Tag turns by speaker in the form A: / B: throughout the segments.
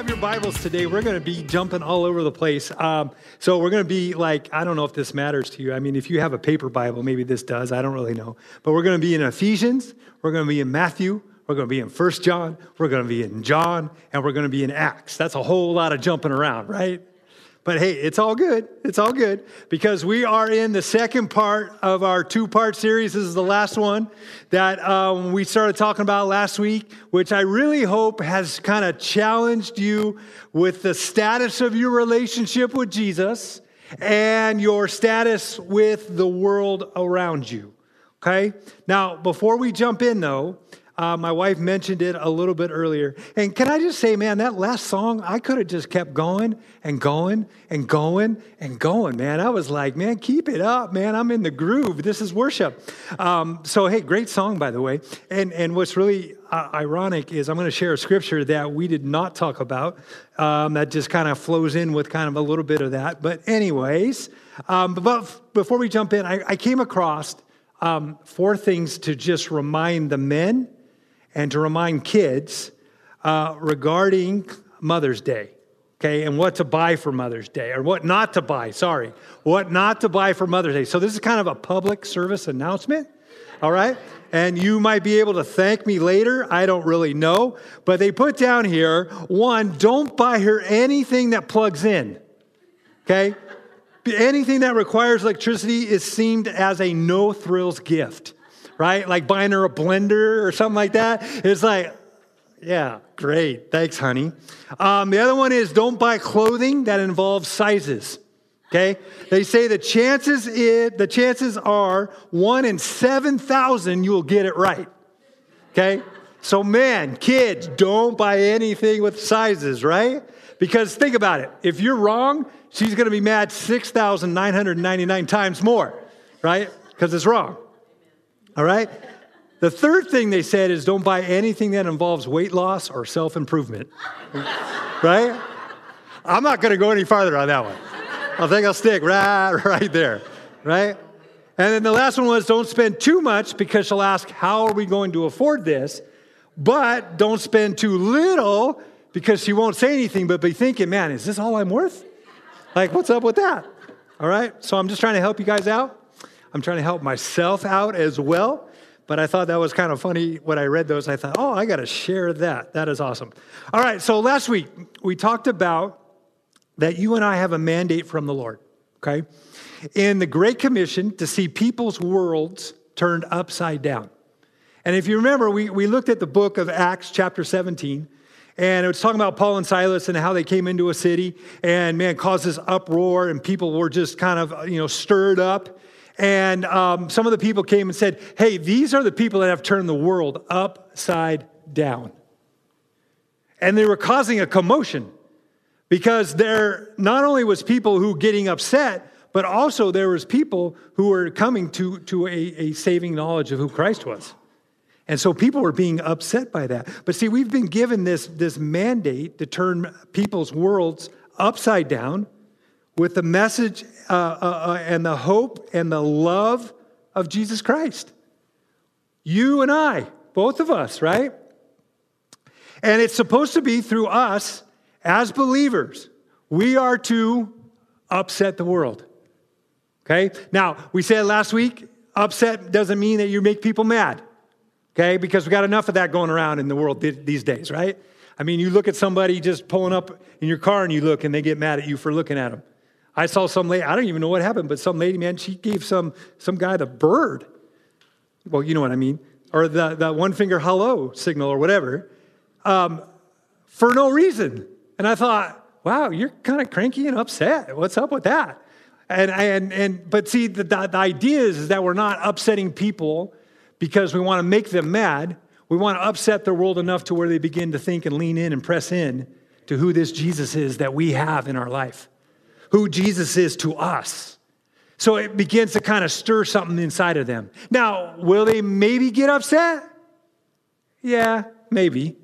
A: Have your Bibles today, we're going to be jumping all over the place. Um, so we're going to be like, I don't know if this matters to you. I mean, if you have a paper Bible, maybe this does. I don't really know. But we're going to be in Ephesians, we're going to be in Matthew, we're going to be in First John, we're going to be in John, and we're going to be in Acts. That's a whole lot of jumping around, right? But hey, it's all good. It's all good because we are in the second part of our two part series. This is the last one that um, we started talking about last week, which I really hope has kind of challenged you with the status of your relationship with Jesus and your status with the world around you. Okay? Now, before we jump in, though, uh, my wife mentioned it a little bit earlier. And can I just say, man, that last song, I could have just kept going and going and going and going, man. I was like, man, keep it up, man. I'm in the groove. This is worship. Um, so, hey, great song, by the way. And, and what's really uh, ironic is I'm going to share a scripture that we did not talk about um, that just kind of flows in with kind of a little bit of that. But, anyways, um, but before we jump in, I, I came across um, four things to just remind the men and to remind kids uh, regarding Mother's Day, okay, and what to buy for Mother's Day, or what not to buy, sorry, what not to buy for Mother's Day. So, this is kind of a public service announcement, all right? And you might be able to thank me later. I don't really know. But they put down here one, don't buy her anything that plugs in, okay? Anything that requires electricity is seen as a no thrills gift right? Like buying her a blender or something like that. It's like, yeah, great. Thanks, honey. Um, the other one is don't buy clothing that involves sizes. Okay? They say the chances it, the chances are one in 7,000 you'll get it right. Okay? So, man, kids, don't buy anything with sizes, right? Because think about it. If you're wrong, she's going to be mad 6,999 times more, right? Because it's wrong. All right? The third thing they said is don't buy anything that involves weight loss or self improvement. right? I'm not going to go any farther on that one. I think I'll stick right, right there. Right? And then the last one was don't spend too much because she'll ask, How are we going to afford this? But don't spend too little because she won't say anything, but be thinking, Man, is this all I'm worth? Like, what's up with that? All right? So I'm just trying to help you guys out. I'm trying to help myself out as well. But I thought that was kind of funny when I read those. I thought, oh, I got to share that. That is awesome. All right, so last week we talked about that you and I have a mandate from the Lord, okay? In the Great Commission to see people's worlds turned upside down. And if you remember, we, we looked at the book of Acts, chapter 17, and it was talking about Paul and Silas and how they came into a city and, man, caused this uproar, and people were just kind of, you know, stirred up. And um, some of the people came and said, Hey, these are the people that have turned the world upside down. And they were causing a commotion because there not only was people who getting upset, but also there was people who were coming to, to a, a saving knowledge of who Christ was. And so people were being upset by that. But see, we've been given this, this mandate to turn people's worlds upside down with the message uh, uh, uh, and the hope and the love of Jesus Christ. You and I, both of us, right? And it's supposed to be through us as believers. We are to upset the world. Okay? Now, we said last week, upset doesn't mean that you make people mad. Okay? Because we got enough of that going around in the world these days, right? I mean, you look at somebody just pulling up in your car and you look and they get mad at you for looking at them. I saw some lady, I don't even know what happened, but some lady, man, she gave some, some guy the bird. Well, you know what I mean. Or the, the one finger hello signal or whatever um, for no reason. And I thought, wow, you're kind of cranky and upset. What's up with that? And, and, and but see, the, the, the idea is, is that we're not upsetting people because we want to make them mad. We want to upset the world enough to where they begin to think and lean in and press in to who this Jesus is that we have in our life who Jesus is to us. So it begins to kind of stir something inside of them. Now, will they maybe get upset? Yeah, maybe.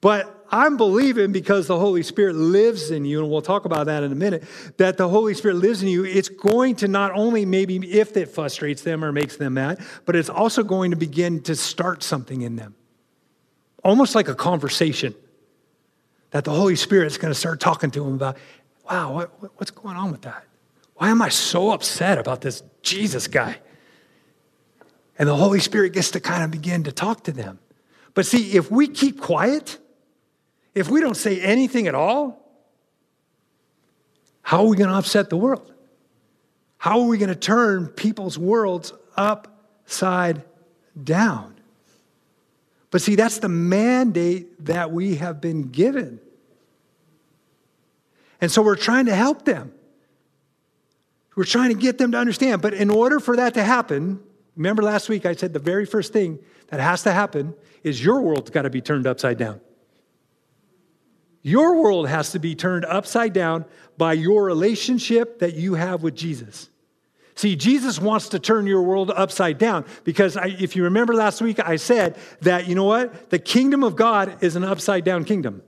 A: But I'm believing because the Holy Spirit lives in you, and we'll talk about that in a minute, that the Holy Spirit lives in you. It's going to not only maybe if it frustrates them or makes them mad, but it's also going to begin to start something in them. Almost like a conversation that the Holy Spirit is going to start talking to them about, wow, what, what's going on with that? Why am I so upset about this Jesus guy? And the Holy Spirit gets to kind of begin to talk to them. But see, if we keep quiet, if we don't say anything at all, how are we going to upset the world? How are we going to turn people's worlds upside down? But see, that's the mandate that we have been given. And so we're trying to help them. We're trying to get them to understand. But in order for that to happen, remember last week I said the very first thing that has to happen is your world's got to be turned upside down. Your world has to be turned upside down by your relationship that you have with Jesus. See, Jesus wants to turn your world upside down because I, if you remember last week, I said that, you know what? The kingdom of God is an upside down kingdom.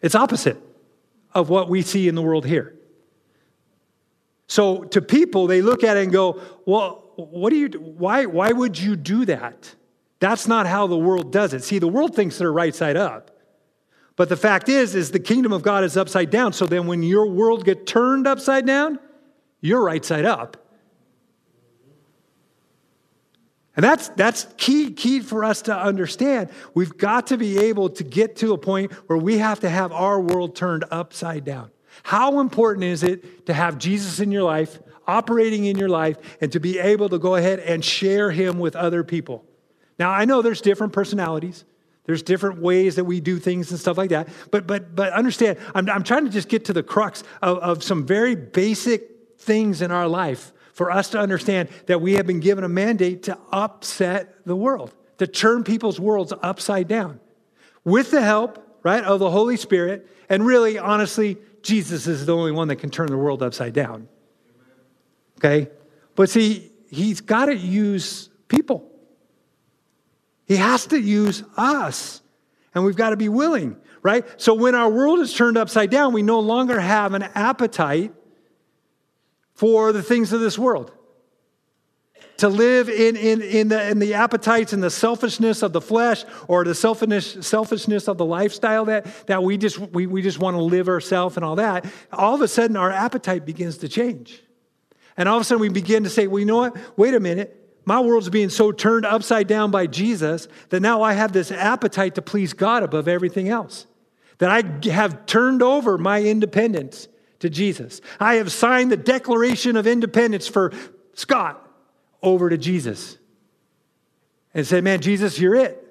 A: It's opposite of what we see in the world here. So to people, they look at it and go, well, what do you, why, why would you do that? That's not how the world does it. See, the world thinks they're right side up. But the fact is, is the kingdom of God is upside down. So then when your world get turned upside down, you're right side up. And that's, that's key, key for us to understand. We've got to be able to get to a point where we have to have our world turned upside down. How important is it to have Jesus in your life, operating in your life, and to be able to go ahead and share him with other people? Now, I know there's different personalities. There's different ways that we do things and stuff like that. But, but, but understand, I'm, I'm trying to just get to the crux of, of some very basic things in our life for us to understand that we have been given a mandate to upset the world, to turn people's worlds upside down with the help, right, of the Holy Spirit. And really, honestly, Jesus is the only one that can turn the world upside down. Okay? But see, he's got to use people. He has to use us. And we've got to be willing, right? So when our world is turned upside down, we no longer have an appetite for the things of this world. To live in, in, in, the, in the appetites and the selfishness of the flesh or the selfishness, selfishness of the lifestyle that, that we just, we, we just want to live ourselves and all that, all of a sudden our appetite begins to change. And all of a sudden we begin to say, well, you know what? Wait a minute. My world's being so turned upside down by Jesus that now I have this appetite to please God above everything else. That I have turned over my independence to Jesus. I have signed the Declaration of Independence for Scott over to Jesus and said, Man, Jesus, you're it.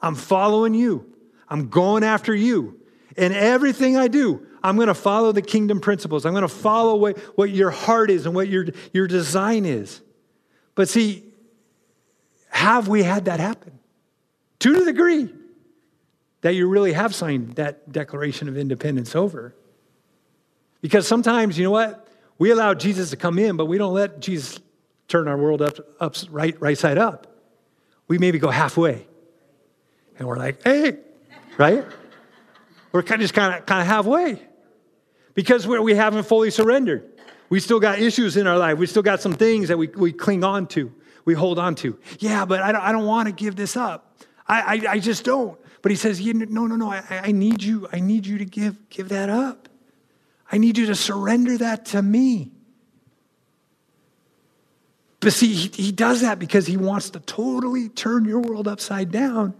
A: I'm following you. I'm going after you. And everything I do, I'm going to follow the kingdom principles. I'm going to follow what, what your heart is and what your, your design is. But see, have we had that happen? To the degree that you really have signed that Declaration of Independence over. Because sometimes, you know what? We allow Jesus to come in, but we don't let Jesus turn our world up, up right, right side up. We maybe go halfway. And we're like, hey, right? We're kind of just kind of, kind of halfway because we're, we haven't fully surrendered. We still got issues in our life. We still got some things that we, we cling on to, we hold on to. Yeah, but I don't, I don't want to give this up. I, I, I just don't. But he says, no, no, no, I, I need you. I need you to give, give that up. I need you to surrender that to me. But see, he, he does that because he wants to totally turn your world upside down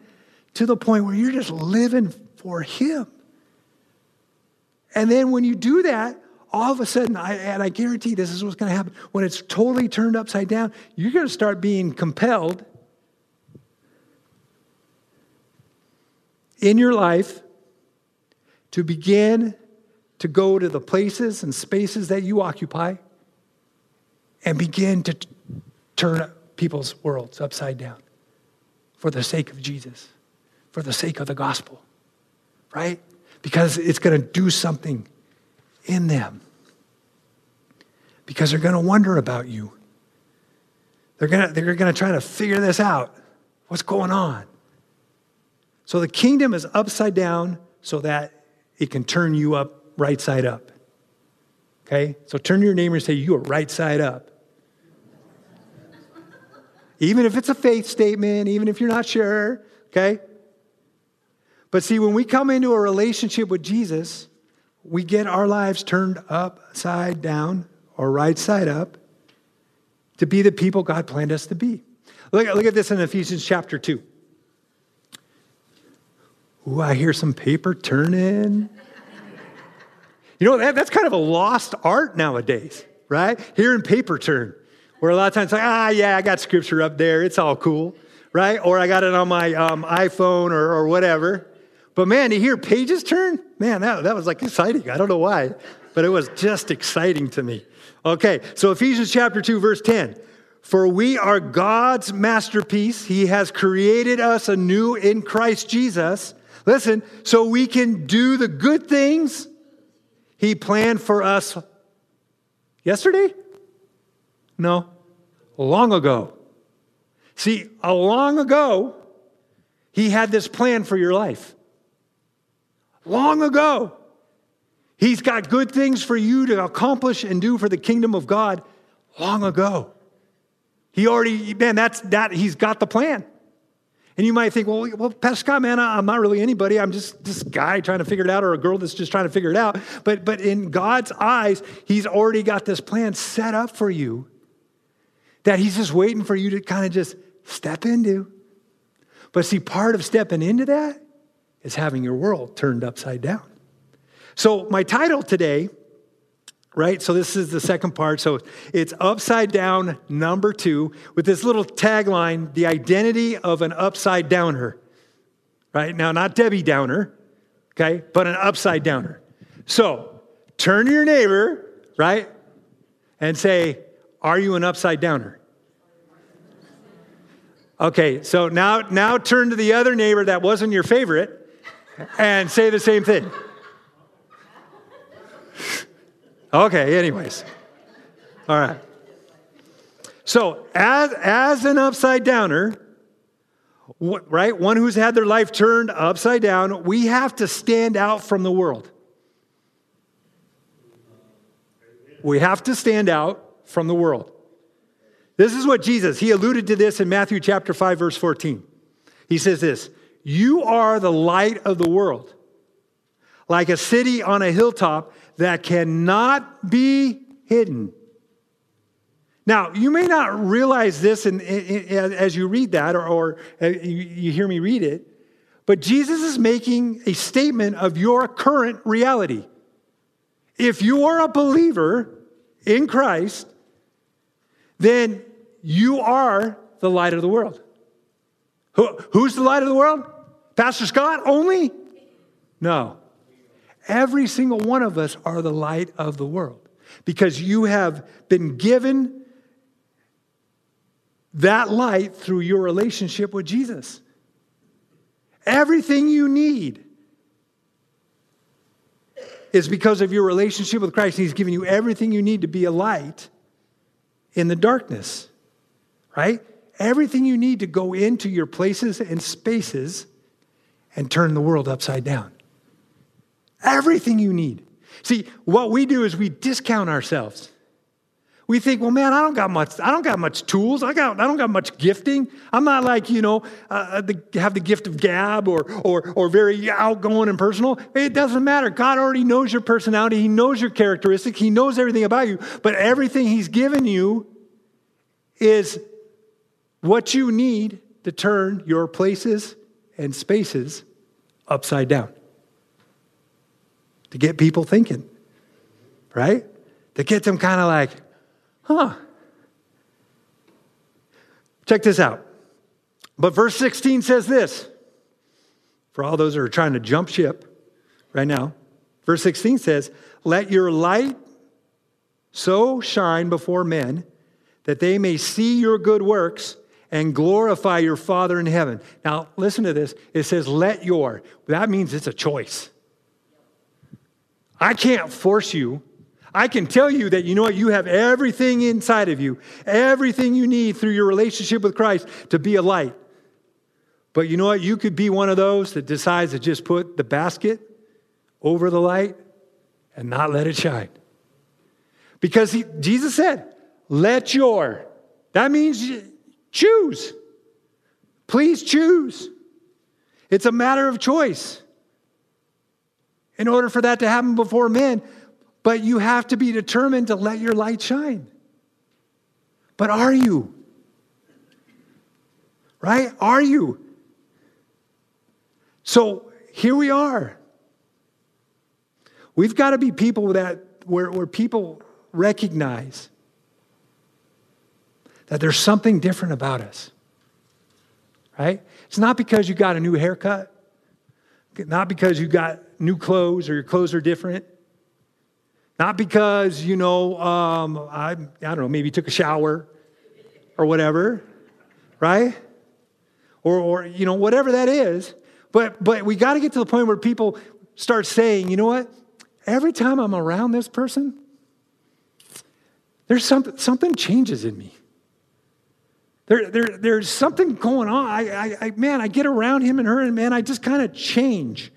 A: to the point where you're just living for him. And then when you do that, all of a sudden, I, and I guarantee this is what's going to happen. When it's totally turned upside down, you're going to start being compelled in your life to begin to go to the places and spaces that you occupy and begin to t- turn people's worlds upside down for the sake of Jesus, for the sake of the gospel, right? Because it's going to do something in them. Because they're going to wonder about you. They're going to, they're going to try to figure this out. What's going on? So the kingdom is upside down so that it can turn you up right side up. Okay? So turn to your neighbor and say, You are right side up. even if it's a faith statement, even if you're not sure, okay? But see, when we come into a relationship with Jesus, we get our lives turned upside down or right side up to be the people God planned us to be. Look, look at this in Ephesians chapter 2. Ooh, I hear some paper turning. You know, that, that's kind of a lost art nowadays, right? Hearing paper turn, where a lot of times, like, ah, yeah, I got scripture up there. It's all cool, right? Or I got it on my um, iPhone or, or whatever. But man, to hear pages turn, man, that, that was like exciting. I don't know why, but it was just exciting to me. Okay, so Ephesians chapter 2, verse 10. For we are God's masterpiece. He has created us anew in Christ Jesus. Listen, so we can do the good things He planned for us yesterday? No, long ago. See, a long ago, He had this plan for your life long ago. He's got good things for you to accomplish and do for the kingdom of God long ago. He already, man, that's that, he's got the plan. And you might think, well, well, Pastor Scott, man, I'm not really anybody. I'm just this guy trying to figure it out or a girl that's just trying to figure it out. But, but in God's eyes, he's already got this plan set up for you that he's just waiting for you to kind of just step into. But see, part of stepping into that is having your world turned upside down. So, my title today, right? So, this is the second part. So, it's upside down number two with this little tagline the identity of an upside downer, right? Now, not Debbie Downer, okay, but an upside downer. So, turn to your neighbor, right? And say, Are you an upside downer? Okay, so now, now turn to the other neighbor that wasn't your favorite and say the same thing. Okay, anyways. All right. So, as, as an upside downer, right, one who's had their life turned upside down, we have to stand out from the world. We have to stand out from the world. This is what Jesus, he alluded to this in Matthew chapter 5 verse 14. He says this, you are the light of the world, like a city on a hilltop that cannot be hidden. Now, you may not realize this in, in, in, as you read that or, or uh, you, you hear me read it, but Jesus is making a statement of your current reality. If you are a believer in Christ, then you are the light of the world. Who, who's the light of the world? Pastor Scott only? No. Every single one of us are the light of the world because you have been given that light through your relationship with Jesus. Everything you need is because of your relationship with Christ. He's given you everything you need to be a light in the darkness, right? everything you need to go into your places and spaces and turn the world upside down. Everything you need. See, what we do is we discount ourselves. We think, well, man, I don't got much. I don't got much tools. I got. I don't got much gifting. I'm not like you know, uh, the, have the gift of gab or or or very outgoing and personal. It doesn't matter. God already knows your personality. He knows your characteristic. He knows everything about you. But everything He's given you is what you need to turn your places and spaces upside down. To get people thinking, right? To get them kind of like, huh. Check this out. But verse 16 says this for all those who are trying to jump ship right now. Verse 16 says, Let your light so shine before men that they may see your good works and glorify your Father in heaven. Now, listen to this. It says, let your. That means it's a choice. I can't force you. I can tell you that you know what? You have everything inside of you, everything you need through your relationship with Christ to be a light. But you know what? You could be one of those that decides to just put the basket over the light and not let it shine. Because he, Jesus said, let your, that means choose. Please choose. It's a matter of choice. In order for that to happen before men, but you have to be determined to let your light shine. But are you? Right? Are you? So here we are. We've got to be people that where, where people recognize that there's something different about us. Right? It's not because you got a new haircut, not because you got new clothes or your clothes are different. Not because, you know, um, I, I don't know, maybe took a shower or whatever, right? Or, or you know, whatever that is. But, but we got to get to the point where people start saying, you know what? Every time I'm around this person, there's something, something changes in me. There, there, there's something going on. I, I, I, man, I get around him and her, and man, I just kind of change.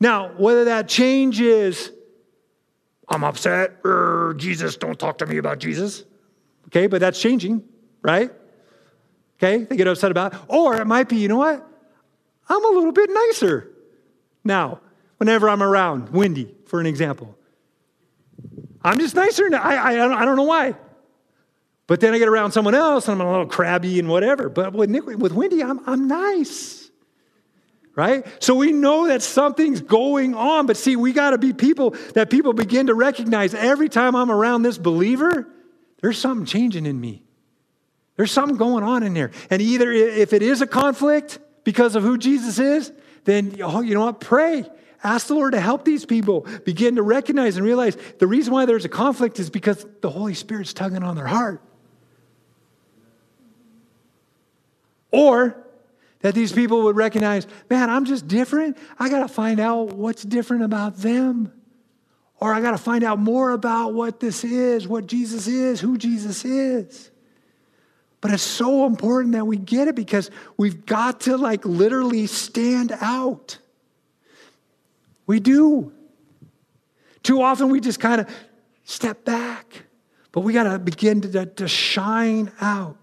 A: Now, whether that change is, I'm upset, er, Jesus, don't talk to me about Jesus. Okay, but that's changing, right? Okay, they get upset about. It. Or it might be, you know what? I'm a little bit nicer now whenever I'm around Wendy, for an example. I'm just nicer now. I, I, I don't know why. But then I get around someone else and I'm a little crabby and whatever. But with, Nick, with Wendy, I'm, I'm nice. Right? So we know that something's going on. But see, we got to be people that people begin to recognize every time I'm around this believer, there's something changing in me. There's something going on in there. And either if it is a conflict because of who Jesus is, then oh, you know what? Pray. Ask the Lord to help these people begin to recognize and realize the reason why there's a conflict is because the Holy Spirit's tugging on their heart. Or that these people would recognize, man, I'm just different. I got to find out what's different about them. Or I got to find out more about what this is, what Jesus is, who Jesus is. But it's so important that we get it because we've got to like literally stand out. We do. Too often we just kind of step back, but we got to begin to, to shine out.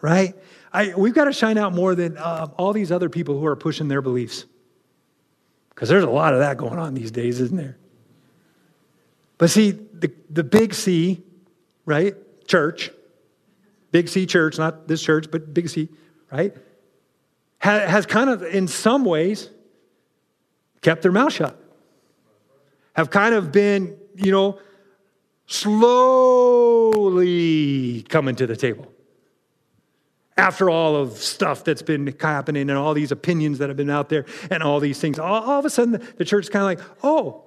A: Right? I, we've got to shine out more than uh, all these other people who are pushing their beliefs. Because there's a lot of that going on these days, isn't there? But see, the, the big C, right? Church, big C church, not this church, but big C, right? Has kind of, in some ways, kept their mouth shut, have kind of been, you know, slowly coming to the table. After all of stuff that's been happening and all these opinions that have been out there and all these things, all, all of a sudden the church is kind of like, oh,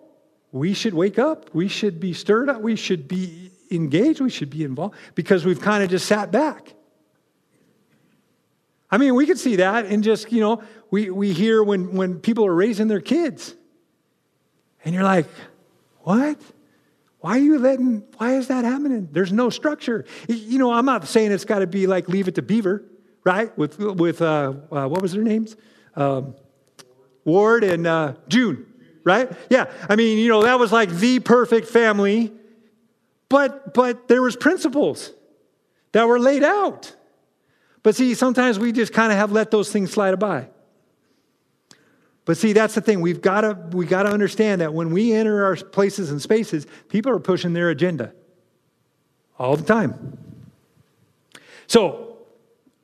A: we should wake up. We should be stirred up. We should be engaged. We should be involved because we've kind of just sat back. I mean, we could see that and just, you know, we, we hear when, when people are raising their kids. And you're like, what? Why are you letting, why is that happening? There's no structure. You know, I'm not saying it's got to be like leave it to Beaver, right? With, with uh, uh, what was their names? Um, Ward and uh, June, right? Yeah. I mean, you know, that was like the perfect family, but, but there was principles that were laid out. But see, sometimes we just kind of have let those things slide by. But see, that's the thing. We've got to we got to understand that when we enter our places and spaces, people are pushing their agenda all the time. So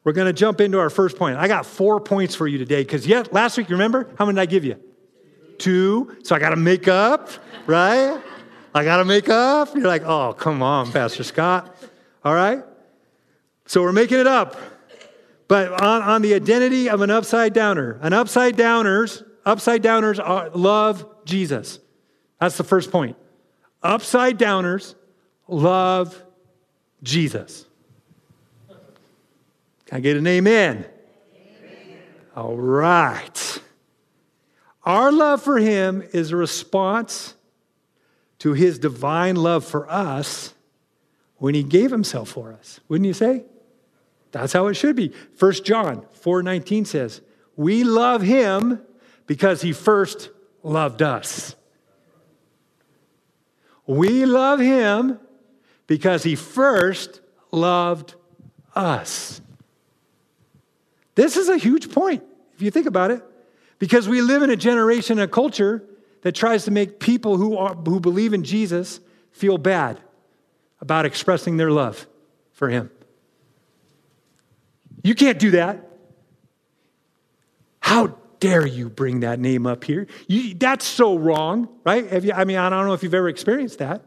A: we're going to jump into our first point. I got four points for you today because yeah, last week, remember how many did I give you? Two. So I got to make up, right? I got to make up. You're like, oh, come on, Pastor Scott. All right. So we're making it up. But on, on the identity of an upside downer, an upside downers, upside downers are, love Jesus. That's the first point. Upside downers love Jesus. Can I get an amen? amen? All right. Our love for him is a response to his divine love for us when he gave himself for us. Wouldn't you say? That's how it should be. 1 John 4:19 says, "We love him because he first loved us." We love him because he first loved us. This is a huge point if you think about it, because we live in a generation, a culture that tries to make people who, are, who believe in Jesus feel bad about expressing their love for him. You can't do that. How dare you bring that name up here? You, that's so wrong, right? Have You, I mean, I don't know if you've ever experienced that.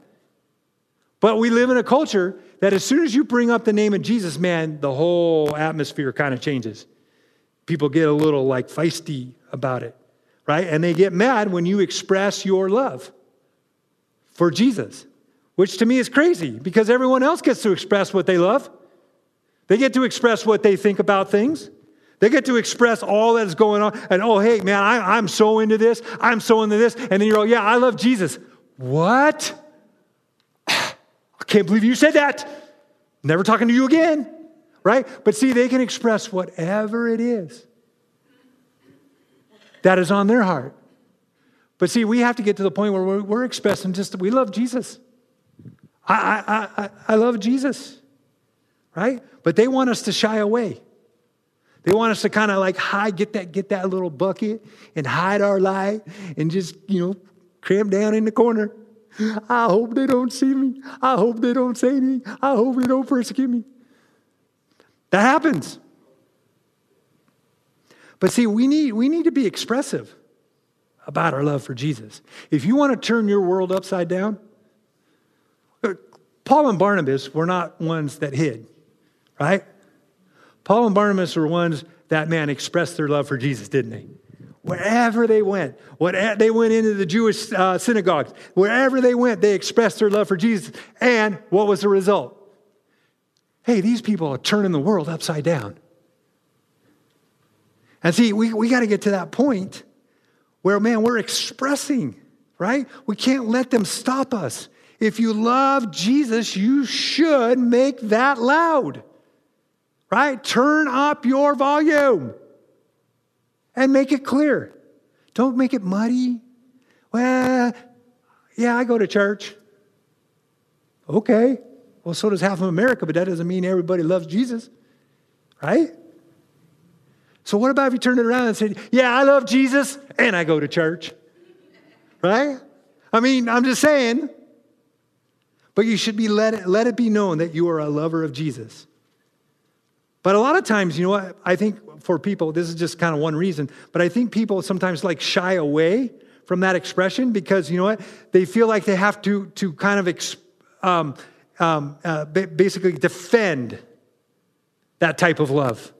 A: But we live in a culture that as soon as you bring up the name of Jesus, man, the whole atmosphere kind of changes. People get a little like feisty about it, right? And they get mad when you express your love for Jesus, which to me is crazy because everyone else gets to express what they love. They get to express what they think about things. They get to express all that is going on. And oh, hey, man, I, am so into this. I'm so into this. And then you're like, yeah, I love Jesus. What? I can't believe you said that. Never talking to you again. Right? But see, they can express whatever it is that is on their heart. But see, we have to get to the point where we're, we're expressing just we love Jesus. I, I, I, I love Jesus. Right? But they want us to shy away. They want us to kind of like hide, get that, get that little bucket and hide our light and just, you know, cram down in the corner. I hope they don't see me. I hope they don't say anything. I hope they don't persecute me. That happens. But see, we need, we need to be expressive about our love for Jesus. If you want to turn your world upside down, uh, Paul and Barnabas were not ones that hid, right? Paul and Barnabas were ones that, man, expressed their love for Jesus, didn't they? Wherever they went, what, they went into the Jewish uh, synagogues. Wherever they went, they expressed their love for Jesus. And what was the result? Hey, these people are turning the world upside down. And see, we, we got to get to that point where, man, we're expressing, right? We can't let them stop us. If you love Jesus, you should make that loud, right? Turn up your volume and make it clear. Don't make it muddy. Well, yeah, I go to church. Okay. Well, so does half of America, but that doesn't mean everybody loves Jesus, right? So, what about if you turned it around and said, Yeah, I love Jesus and I go to church? Right? I mean, I'm just saying. But you should be let it, let it be known that you are a lover of Jesus. But a lot of times, you know what? I think for people, this is just kind of one reason, but I think people sometimes like shy away from that expression because, you know what? They feel like they have to, to kind of um, um, uh, basically defend that type of love.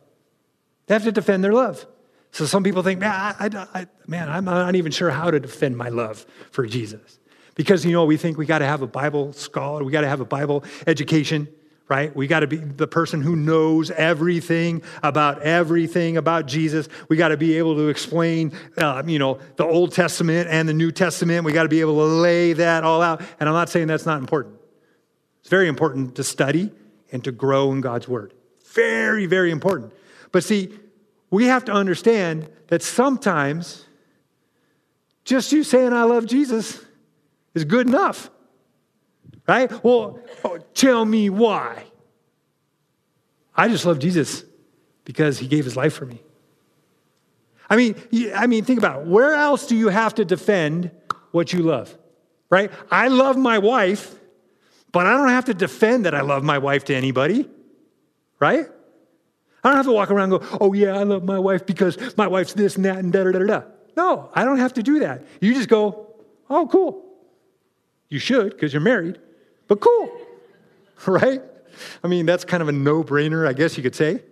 A: They have to defend their love. So some people think, man, I, I, man, I'm not even sure how to defend my love for Jesus. Because, you know, we think we got to have a Bible scholar, we got to have a Bible education, right? We got to be the person who knows everything about everything about Jesus. We got to be able to explain, uh, you know, the Old Testament and the New Testament. We got to be able to lay that all out. And I'm not saying that's not important. It's very important to study and to grow in God's Word. Very, very important. But see, we have to understand that sometimes just you saying, I love Jesus is good enough. Right? Well, tell me why. I just love Jesus because he gave his life for me. I mean, I mean, think about it. Where else do you have to defend what you love? Right? I love my wife, but I don't have to defend that I love my wife to anybody. Right? I don't have to walk around and go, oh, yeah, I love my wife because my wife's this and that and da da da da. No, I don't have to do that. You just go, oh, cool. You should because you're married, but cool, right? I mean, that's kind of a no brainer, I guess you could say.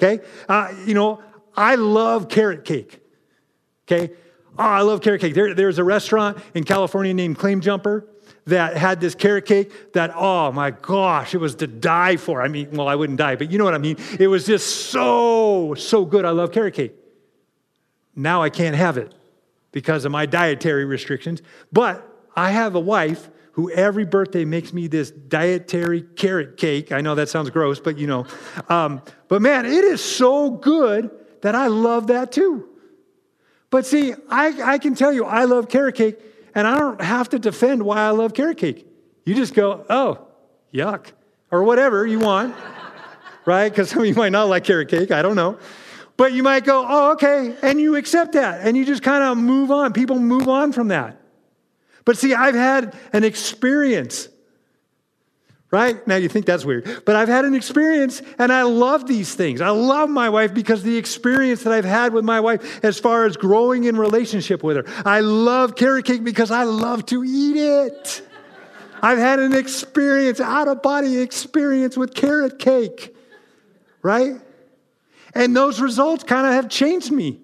A: Okay? Uh, you know, I love carrot cake. Okay? Oh, I love carrot cake. There, there's a restaurant in California named Claim Jumper that had this carrot cake that, oh my gosh, it was to die for. I mean, well, I wouldn't die, but you know what I mean. It was just so, so good. I love carrot cake. Now I can't have it because of my dietary restrictions, but I have a wife who every birthday makes me this dietary carrot cake. I know that sounds gross, but you know. Um, but man, it is so good that I love that too. But see, I, I can tell you, I love carrot cake, and I don't have to defend why I love carrot cake. You just go, oh, yuck, or whatever you want, right? Because some of you might not like carrot cake, I don't know. But you might go, oh, okay, and you accept that, and you just kind of move on. People move on from that. But see, I've had an experience right? Now you think that's weird, but I've had an experience and I love these things. I love my wife because the experience that I've had with my wife as far as growing in relationship with her. I love carrot cake because I love to eat it. I've had an experience, out of body experience with carrot cake, right? And those results kind of have changed me.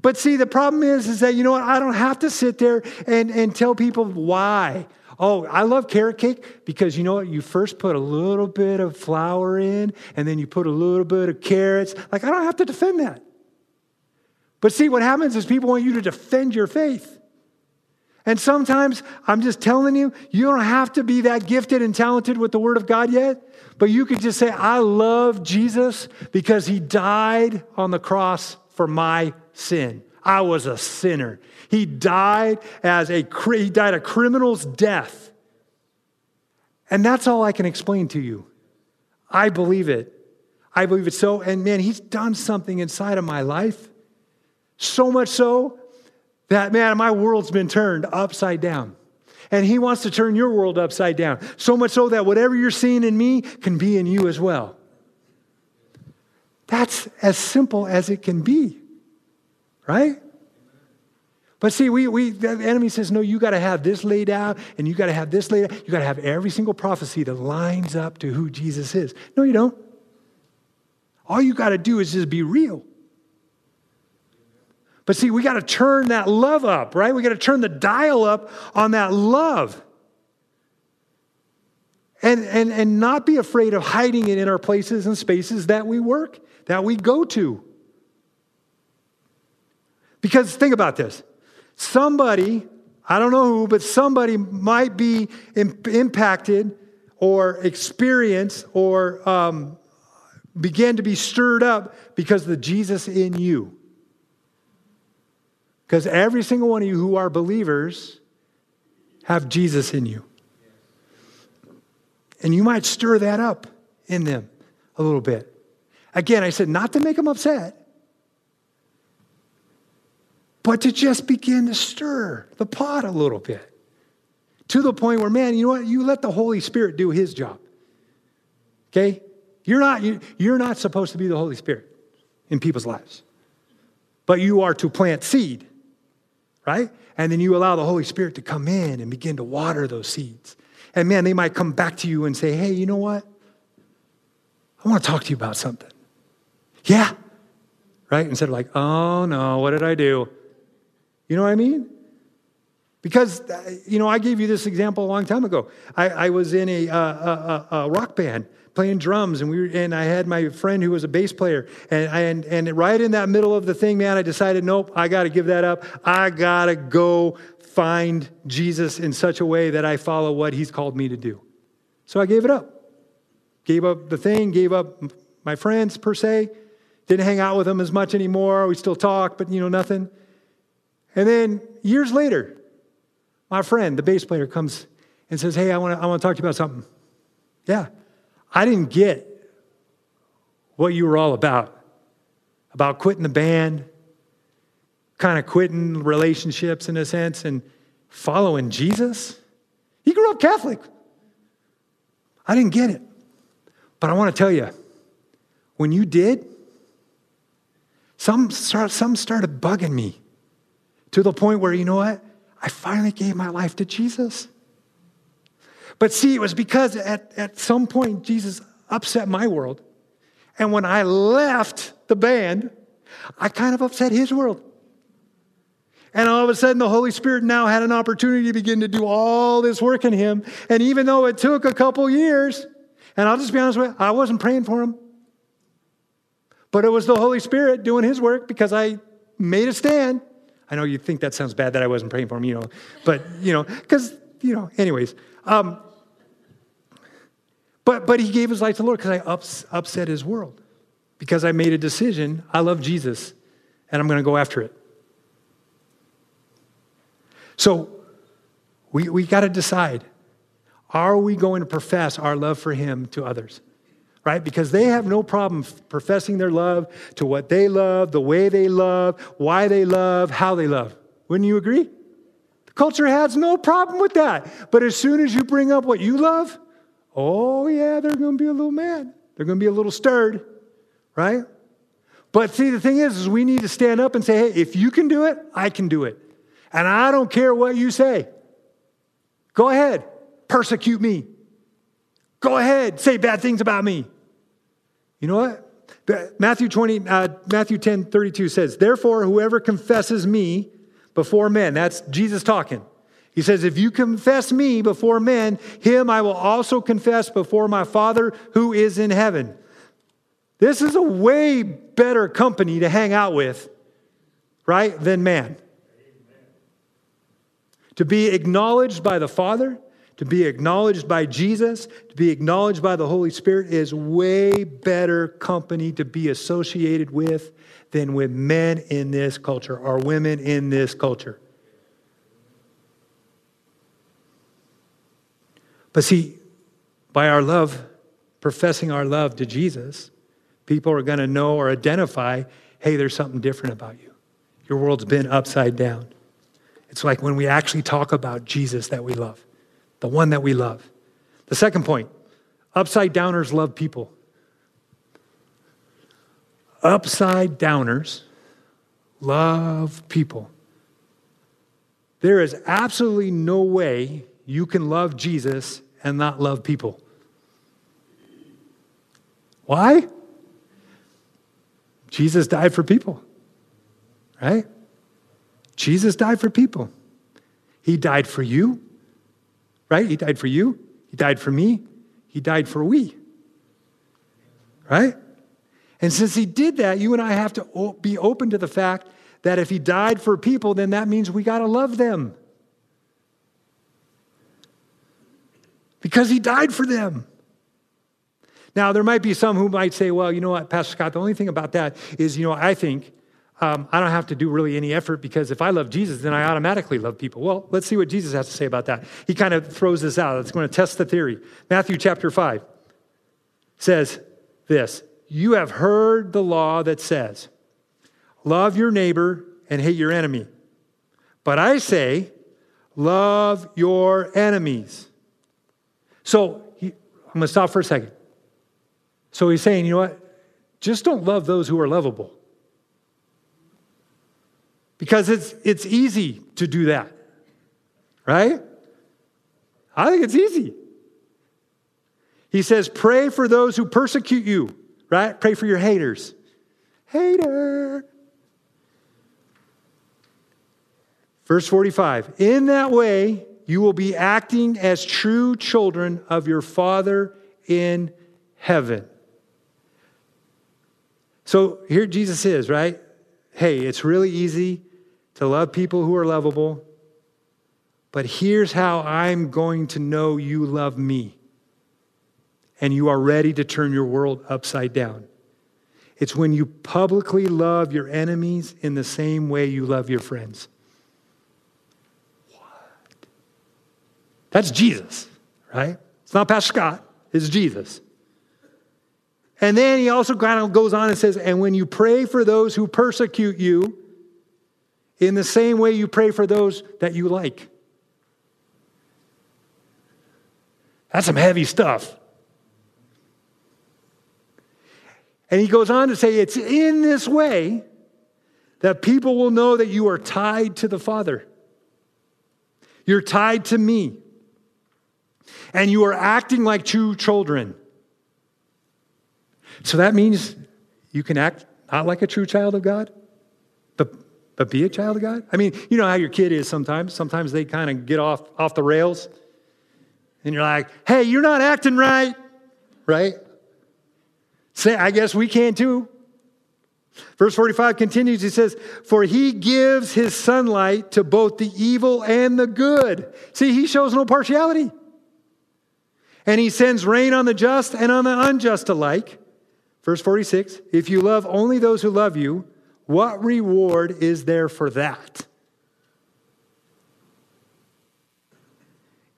A: But see, the problem is, is that, you know what? I don't have to sit there and, and tell people why. Oh, I love carrot cake because you know what? You first put a little bit of flour in, and then you put a little bit of carrots. Like, I don't have to defend that. But see, what happens is people want you to defend your faith. And sometimes I'm just telling you, you don't have to be that gifted and talented with the Word of God yet, but you could just say, I love Jesus because He died on the cross for my sin. I was a sinner. He died as a he died a criminal's death. And that's all I can explain to you. I believe it. I believe it so. And man, he's done something inside of my life. So much so that, man, my world's been turned upside down. And he wants to turn your world upside down. So much so that whatever you're seeing in me can be in you as well. That's as simple as it can be, right? But see, we, we, the enemy says, no, you got to have this laid out and you got to have this laid out. You got to have every single prophecy that lines up to who Jesus is. No, you don't. All you got to do is just be real. But see, we got to turn that love up, right? We got to turn the dial up on that love. And, and, and not be afraid of hiding it in our places and spaces that we work, that we go to. Because think about this somebody, I don't know who, but somebody might be impacted or experience or um, begin to be stirred up because of the Jesus in you. Because every single one of you who are believers have Jesus in you. And you might stir that up in them a little bit. Again, I said not to make them upset, but to just begin to stir the pot a little bit to the point where, man, you know what? You let the Holy Spirit do his job. Okay? You're not, you, you're not supposed to be the Holy Spirit in people's lives, but you are to plant seed, right? And then you allow the Holy Spirit to come in and begin to water those seeds. And man, they might come back to you and say, hey, you know what? I want to talk to you about something. Yeah. Right? Instead of like, oh no, what did I do? You know what I mean? Because, uh, you know, I gave you this example a long time ago. I, I was in a, uh, a, a, rock band playing drums, and, we were, and I had my friend who was a bass player. And, and, and right in that middle of the thing, man, I decided, nope, I got to give that up. I got to go find Jesus in such a way that I follow what he's called me to do. So I gave it up. Gave up the thing, gave up my friends per se. Didn't hang out with them as much anymore. We still talk, but, you know, nothing. And then years later, my friend, the bass player, comes and says, Hey, I want to I wanna talk to you about something. Yeah, I didn't get what you were all about about quitting the band, kind of quitting relationships in a sense, and following Jesus. He grew up Catholic. I didn't get it. But I want to tell you, when you did, some, some started bugging me to the point where, you know what? I finally gave my life to Jesus. But see, it was because at, at some point Jesus upset my world. And when I left the band, I kind of upset his world. And all of a sudden, the Holy Spirit now had an opportunity to begin to do all this work in him. And even though it took a couple years, and I'll just be honest with you, I wasn't praying for him. But it was the Holy Spirit doing his work because I made a stand. I know you think that sounds bad that I wasn't praying for him, you know, but, you know, because you know, anyways. Um, but, but he gave his life to the Lord because I ups, upset his world. Because I made a decision. I love Jesus and I'm going to go after it. So we, we got to decide are we going to profess our love for him to others? Right? Because they have no problem professing their love to what they love, the way they love, why they love, how they love. Wouldn't you agree? The culture has no problem with that. But as soon as you bring up what you love, oh, yeah, they're going to be a little mad. They're going to be a little stirred, right? But see, the thing is, is we need to stand up and say, hey, if you can do it, I can do it. And I don't care what you say. Go ahead, persecute me. Go ahead, say bad things about me. You know what? Matthew 20, uh, Matthew 10, 32 says, Therefore, whoever confesses me before men, that's Jesus talking. He says, If you confess me before men, him I will also confess before my Father who is in heaven. This is a way better company to hang out with, right, than man. To be acknowledged by the Father, to be acknowledged by Jesus, to be acknowledged by the Holy Spirit is way better company to be associated with than with men in this culture or women in this culture. But see, by our love, professing our love to Jesus, people are going to know or identify hey, there's something different about you. Your world's been upside down. It's like when we actually talk about Jesus that we love, the one that we love. The second point upside downers love people. Upside downers love people. There is absolutely no way you can love Jesus and not love people. Why? Jesus died for people, right? Jesus died for people. He died for you, right? He died for you. He died for me. He died for we, right? And since he did that, you and I have to be open to the fact that if he died for people, then that means we got to love them. Because he died for them. Now, there might be some who might say, well, you know what, Pastor Scott, the only thing about that is, you know, I think um, I don't have to do really any effort because if I love Jesus, then I automatically love people. Well, let's see what Jesus has to say about that. He kind of throws this out. It's going to test the theory. Matthew chapter 5 says this You have heard the law that says, love your neighbor and hate your enemy. But I say, love your enemies. So he, I'm going to stop for a second. So he's saying, you know what? Just don't love those who are lovable. Because it's, it's easy to do that, right? I think it's easy. He says, pray for those who persecute you, right? Pray for your haters. Hater. Verse 45 In that way, you will be acting as true children of your Father in heaven. So here Jesus is, right? Hey, it's really easy to love people who are lovable, but here's how I'm going to know you love me and you are ready to turn your world upside down. It's when you publicly love your enemies in the same way you love your friends. What? That's Jesus, right? It's not Pastor Scott, it's Jesus. And then he also kind of goes on and says, and when you pray for those who persecute you, in the same way you pray for those that you like. That's some heavy stuff. And he goes on to say, it's in this way that people will know that you are tied to the Father. You're tied to me. And you are acting like true children. So that means you can act not like a true child of God, but, be a child of God. I mean, you know how your kid is sometimes. Sometimes they kind of get off, off the rails. And you're like, hey, you're not acting right, right? Say, I guess we can too. Verse 45 continues, he says, For he gives his sunlight to both the evil and the good. See, he shows no partiality. And he sends rain on the just and on the unjust alike. Verse 46 If you love only those who love you, what reward is there for that?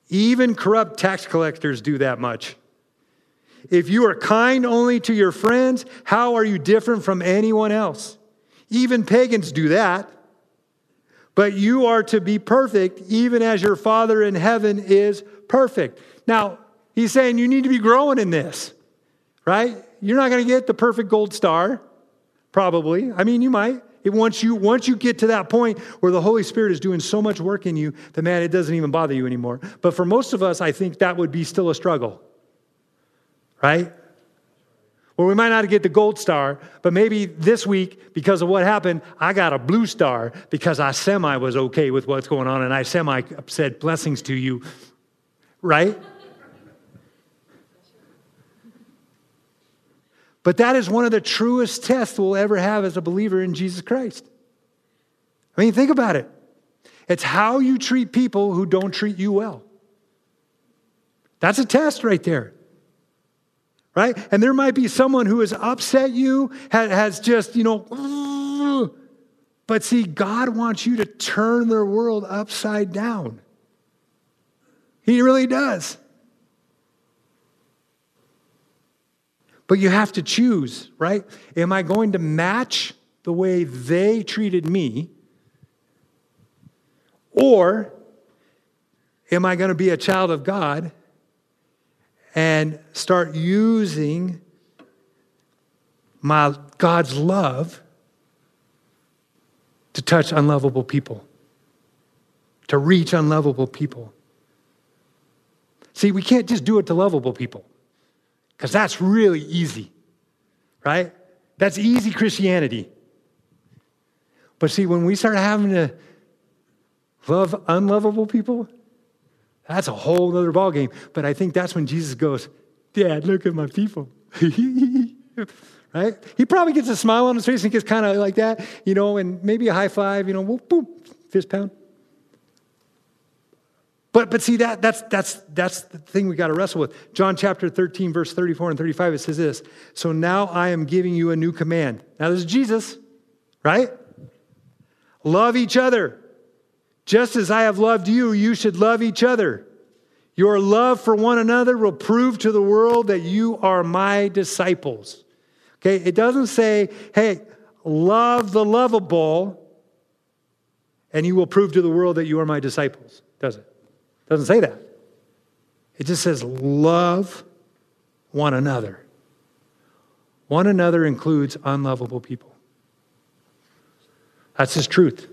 A: Even corrupt tax collectors do that much. If you are kind only to your friends, how are you different from anyone else? Even pagans do that. But you are to be perfect, even as your Father in heaven is perfect. Now, he's saying you need to be growing in this, right? You're not going to get the perfect gold star, probably. I mean, you might. It, once, you, once you get to that point where the Holy Spirit is doing so much work in you that, man, it doesn't even bother you anymore. But for most of us, I think that would be still a struggle right? Well, we might not get the gold star, but maybe this week, because of what happened, I got a blue star because I semi was okay with what's going on and I semi said blessings to you, right? But that is one of the truest tests we'll ever have as a believer in Jesus Christ. I mean, think about it. It's how you treat people who don't treat you well. That's a test right there right? And there might be someone who has upset you, has just, you know, but see, God wants you to turn their world upside down. He really does. But you have to choose, right? Am I going to match the way they treated me? Or am I going to be a child of God and start using my God's love to touch unlovable people, to reach unlovable people. See, we can't just do it to lovable people because that's really easy, right? That's easy Christianity. But see, when we start having to love unlovable people, that's a whole other ballgame. But I think that's when Jesus goes, Dad, look at my people. right? He probably gets a smile on his face and gets kind of like that, you know, and maybe a high five, you know, boom, fist pound. But, but see, that, that's, that's, that's the thing we got to wrestle with. John chapter 13, verse 34 and 35, it says this So now I am giving you a new command. Now, this is Jesus, right? Love each other. Just as I have loved you, you should love each other. Your love for one another will prove to the world that you are my disciples. Okay, it doesn't say, hey, love the lovable, and you will prove to the world that you are my disciples, does it? Doesn't say that. It just says, love one another. One another includes unlovable people. That's his truth.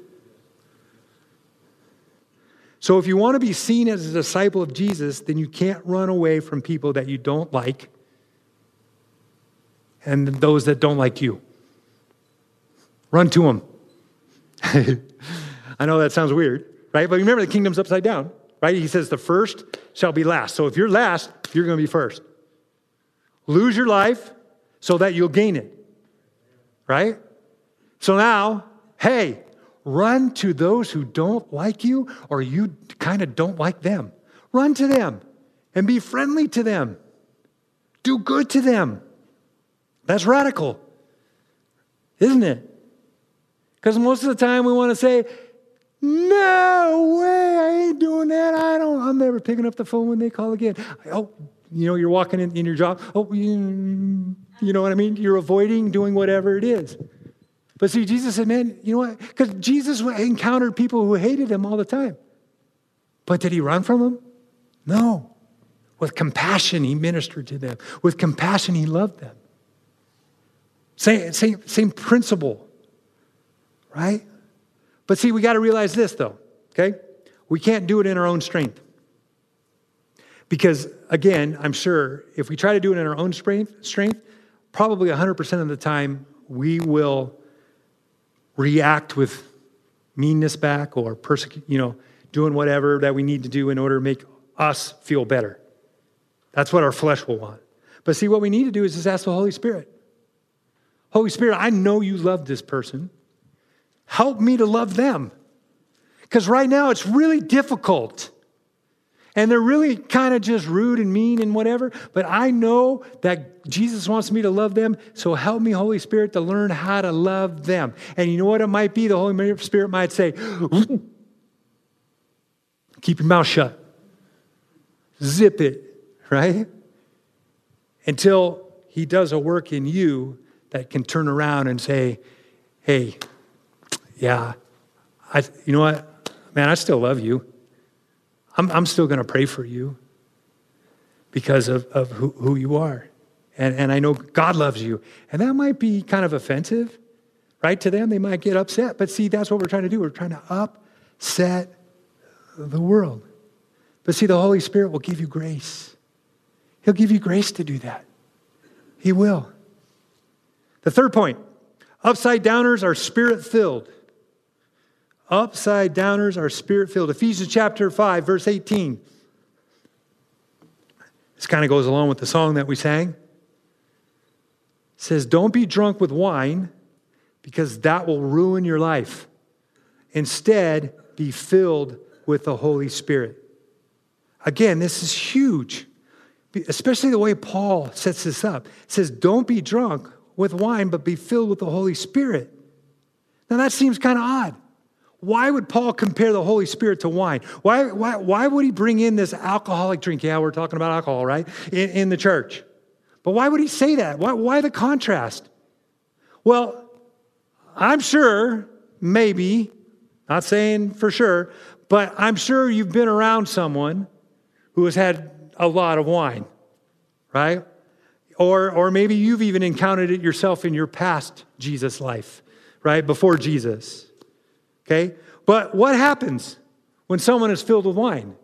A: So if you want to be seen as a disciple of Jesus, then you can't run away from people that you don't like and those that don't like you. Run to them. I know that sounds weird, right? But remember, the kingdom's upside down, right? He says, the first shall be last. So if you're last, you're going to be first. Lose your life so that you'll gain it, right? So now, hey, Run to those who don't like you or you kind of don't like them. Run to them and be friendly to them. Do good to them. That's radical, isn't it? Because most of the time we want to say, no way, I ain't doing that. I don't, I'm never picking up the phone when they call again. Oh, you know, you're walking in, in your job. Oh, you, you know what I mean? You're avoiding doing whatever it is. But see, Jesus said, man, you know what? Because Jesus encountered people who hated him all the time. But did he run from them? No. With compassion, he ministered to them. With compassion, he loved them. Same, same, same principle, right? But see, we got to realize this, though, okay? We can't do it in our own strength. Because, again, I'm sure if we try to do it in our own strength, probably 100% of the time we will react with meanness back or persecute, you know, doing whatever that we need to do in order to make us feel better. That's what our flesh will want. But see, what we need to do is just ask the Holy Spirit. Holy Spirit, I know you love this person. Help me to love them. Because right now it's really difficult. And they're really kind of just rude and mean and whatever. But I know that Jesus wants me to love them. So help me, Holy Spirit, to learn how to love them. And you know what it might be? The Holy Spirit might say, keep your mouth shut, zip it, right? Until He does a work in you that can turn around and say, hey, yeah, I, you know what? Man, I still love you. I'm, I'm still going to pray for you because of, of who, who you are. And, and I know God loves you. And that might be kind of offensive, right, to them. They might get upset. But see, that's what we're trying to do. We're trying to upset the world. But see, the Holy Spirit will give you grace. He'll give you grace to do that. He will. The third point upside downers are spirit filled. Upside downers are spirit filled. Ephesians chapter 5, verse 18. This kind of goes along with the song that we sang. It says, Don't be drunk with wine because that will ruin your life. Instead, be filled with the Holy Spirit. Again, this is huge, especially the way Paul sets this up. It says, Don't be drunk with wine, but be filled with the Holy Spirit. Now, that seems kind of odd. Why would Paul compare the Holy Spirit to wine? Why, why, why would he bring in this alcoholic drink? Yeah, we're talking about alcohol, right? In, in the church. But why would he say that? Why, why the contrast? Well, I'm sure, maybe, not saying for sure, but I'm sure you've been around someone who has had a lot of wine, right? Or, or maybe you've even encountered it yourself in your past Jesus life, right? Before Jesus. Okay? But what happens when someone is filled with wine?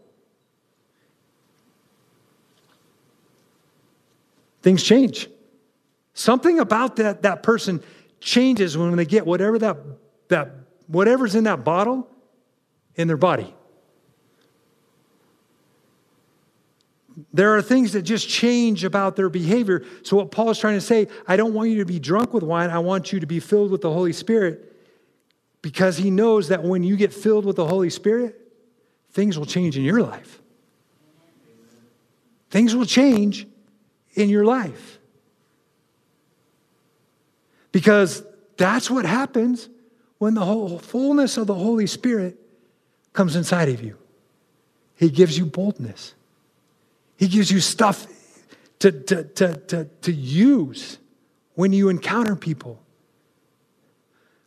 A: Things change. Something about that, that person changes when they get whatever that, that whatever's in that bottle in their body. There are things that just change about their behavior. So, what Paul is trying to say, I don't want you to be drunk with wine. I want you to be filled with the Holy Spirit because he knows that when you get filled with the Holy Spirit, things will change in your life. Things will change in your life. Because that's what happens when the whole fullness of the Holy Spirit comes inside of you. He gives you boldness. He gives you stuff to, to, to, to, to use when you encounter people.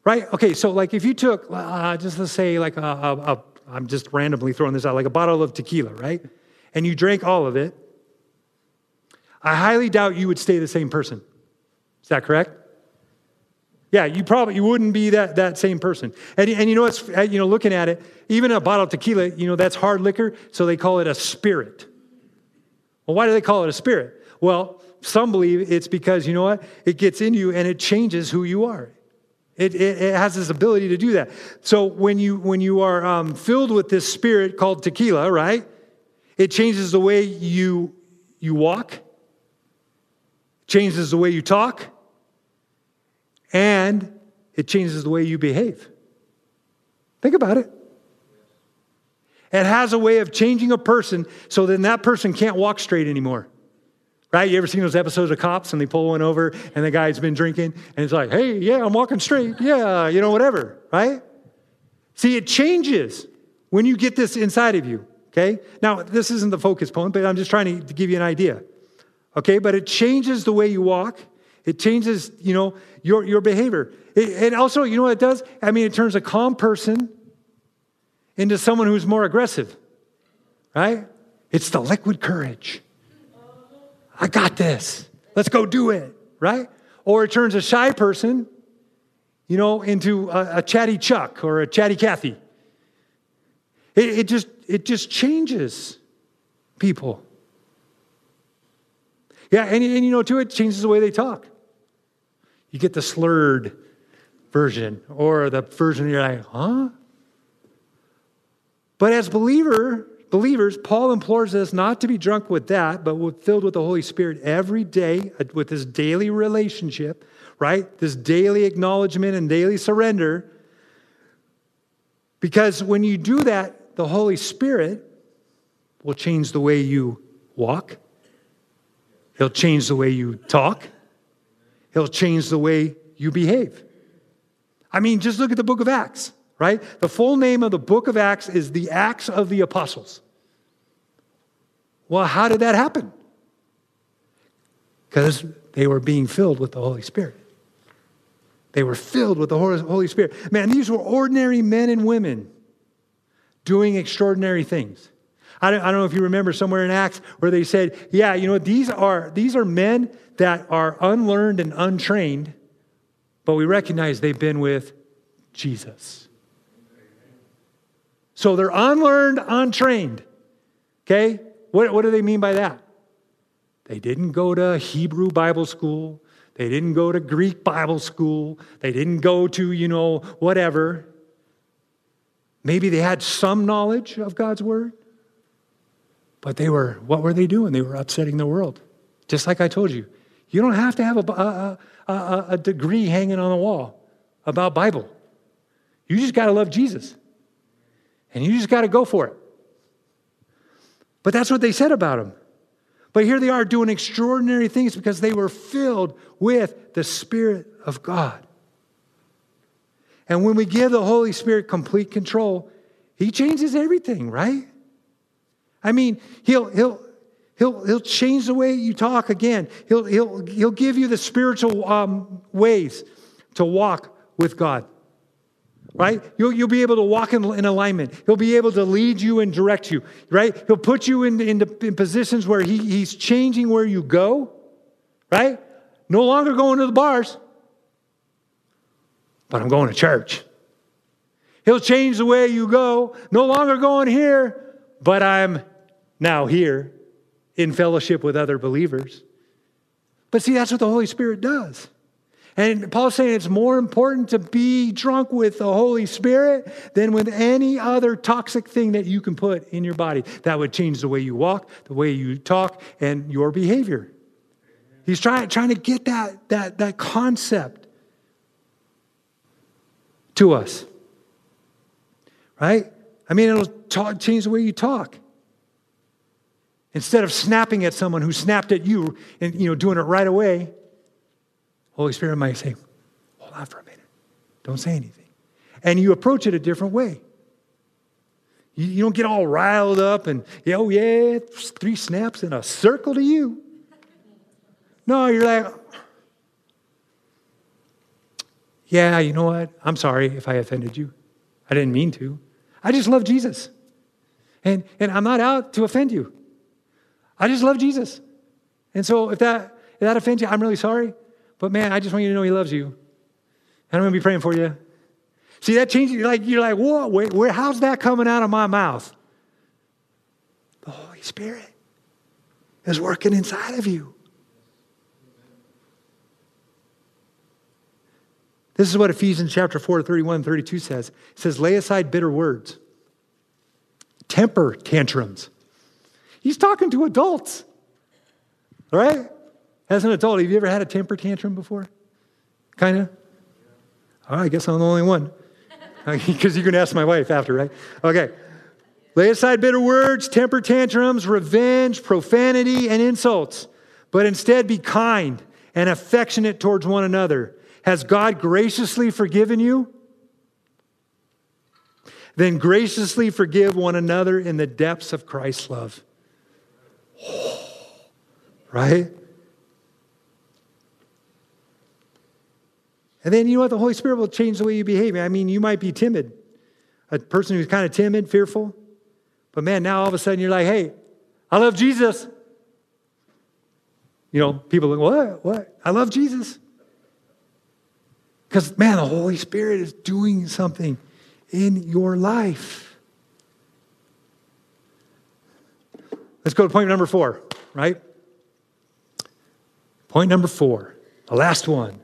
A: Right? Okay, so like if you took, uh, just let's say, like a, a, a, I'm just randomly throwing this out, like a bottle of tequila, right? And you drank all of it, I highly doubt you would stay the same person. Is that correct? Yeah, you probably you wouldn't be that, that same person. And, and you know what's uh, you know looking at it, even a bottle of tequila, you know that's hard liquor, so they call it a spirit. Well, why do they call it a spirit? Well, some believe it's because you know what? It gets in you and it changes who you are. It, it, it, has this ability to do that. So when you when you are um, filled with this spirit called tequila, right? It changes the way you you walk, changes the way you talk, and it changes the way you behave. Think about it. It has a way of changing a person so then that person can't walk straight anymore. Right? You ever seen those episodes of cops and they pull one over and the guy's been drinking and it's like, hey, yeah, I'm walking straight. Yeah, you know, whatever. Right? See, it changes when you get this inside of you. Okay? Now, this isn't the focus point, but I'm just trying to give you an idea. Okay? But it changes the way you walk. It changes, you know, your, your behavior. It, and also, you know what it does? I mean, it turns a calm person into someone who's more aggressive. Right? It's the liquid courage. I got this. Let's go do it, right? Or it turns a shy person, you know, into a, a chatty Chuck or a chatty Kathy. It, it, just it just changes people. Yeah, and, and you know, too, it changes the way they talk. You get the slurred version or the version you're like, huh? But as believer, believers, Paul implores us not to be drunk with that, but filled with the Holy Spirit every day uh, with this daily relationship, right? This daily acknowledgement and daily surrender. Because when you do that, the Holy Spirit will change the way you walk, He'll change the way you talk, He'll change the way you behave. I mean, just look at the book of Acts, right? The full name of the book of Acts is the Acts of the Apostles. Well, how did that happen? Because they were being filled with the Holy Spirit. They were filled with the Holy Spirit. Man, these were ordinary men and women doing extraordinary things. I don't, I don't know if you remember somewhere in Acts where they said, yeah, you know, these are, these are men that are unlearned and untrained, but we recognize they've been with Jesus. So they're unlearned, untrained. Okay? What, what do they mean by that? They didn't go to Hebrew Bible school. They didn't go to Greek Bible school. They didn't go to, you know, whatever. Maybe they had some knowledge of God's word. But they were, what were they doing? They were upsetting the world. Just like I told you. You don't have to have a, a, a, a degree hanging on the wall about Bible. You just got to love Jesus. And you just got to go for it. But that's what they said about him. But here they are doing extraordinary things because they were filled with the Spirit of God. And when we give the Holy Spirit complete control, He changes everything, right? I mean, He'll, he'll, he'll, he'll change the way you talk again. He'll, he'll, he'll give you the spiritual um, ways to walk with God right? You'll, you'll be able to walk in, in, alignment. He'll be able to lead you and direct you, right? He'll put you in, in, in positions where he, he's changing where you go, right? No longer going to the bars, but I'm going to church. He'll change the way you go. No longer going here, but I'm now here in fellowship with other believers. But see, that's what the Holy Spirit does. And Paul's saying it's more important to be drunk with the Holy Spirit than with any other toxic thing that you can put in your body. That would change the way you walk, the way you talk, and your behavior. He's trying, trying to get that, that, that concept to us. Right? I mean, it'll talk, change the way you talk. Instead of snapping at someone who snapped at you and you know doing it right away, Holy Spirit might say, hold on for a minute. Don't say anything. And you approach it a different way. You, you don't get all riled up and, oh, yeah, three snaps in a circle to you. No, you're like, yeah, you know what? I'm sorry if I offended you. I didn't mean to. I just love Jesus. And, and I'm not out to offend you. I just love Jesus. And so if that, if that offends you, I'm really sorry. But man, I just want you to know He loves you. And I'm going to be praying for you. See, that changes. You're like, you're like, what? Wait, where, how's that coming out of my mouth? The Holy Spirit is working inside of you. This is what Ephesians chapter 4, 31 32 says. It says, lay aside bitter words, temper tantrums. He's talking to adults, right? As an adult, have you ever had a temper tantrum before? Kind of? Oh, ah, I guess I'm the only one. Because you can ask my wife after, right? Okay. Lay aside bitter words, temper tantrums, revenge, profanity, and insults, but instead be kind and affectionate towards one another. Has God graciously forgiven you? Then graciously forgive one another in the depths of Christ's love. right? And then you know what? The Holy Spirit will change the way you behave. I mean, you might be timid, a person who's kind of timid, fearful. But man, now all of a sudden you're like, hey, I love Jesus. You know, people like, what? What? I love Jesus. Because, man, the Holy Spirit is doing something in your life. Let's go to point number four, right? Point number four, the last one.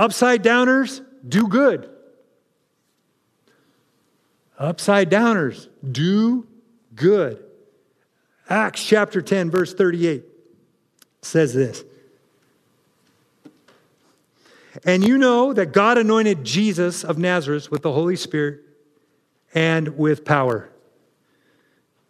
A: Upside downers, do good. Upside downers, do good. Acts chapter 10, verse 38 says this And you know that God anointed Jesus of Nazareth with the Holy Spirit and with power.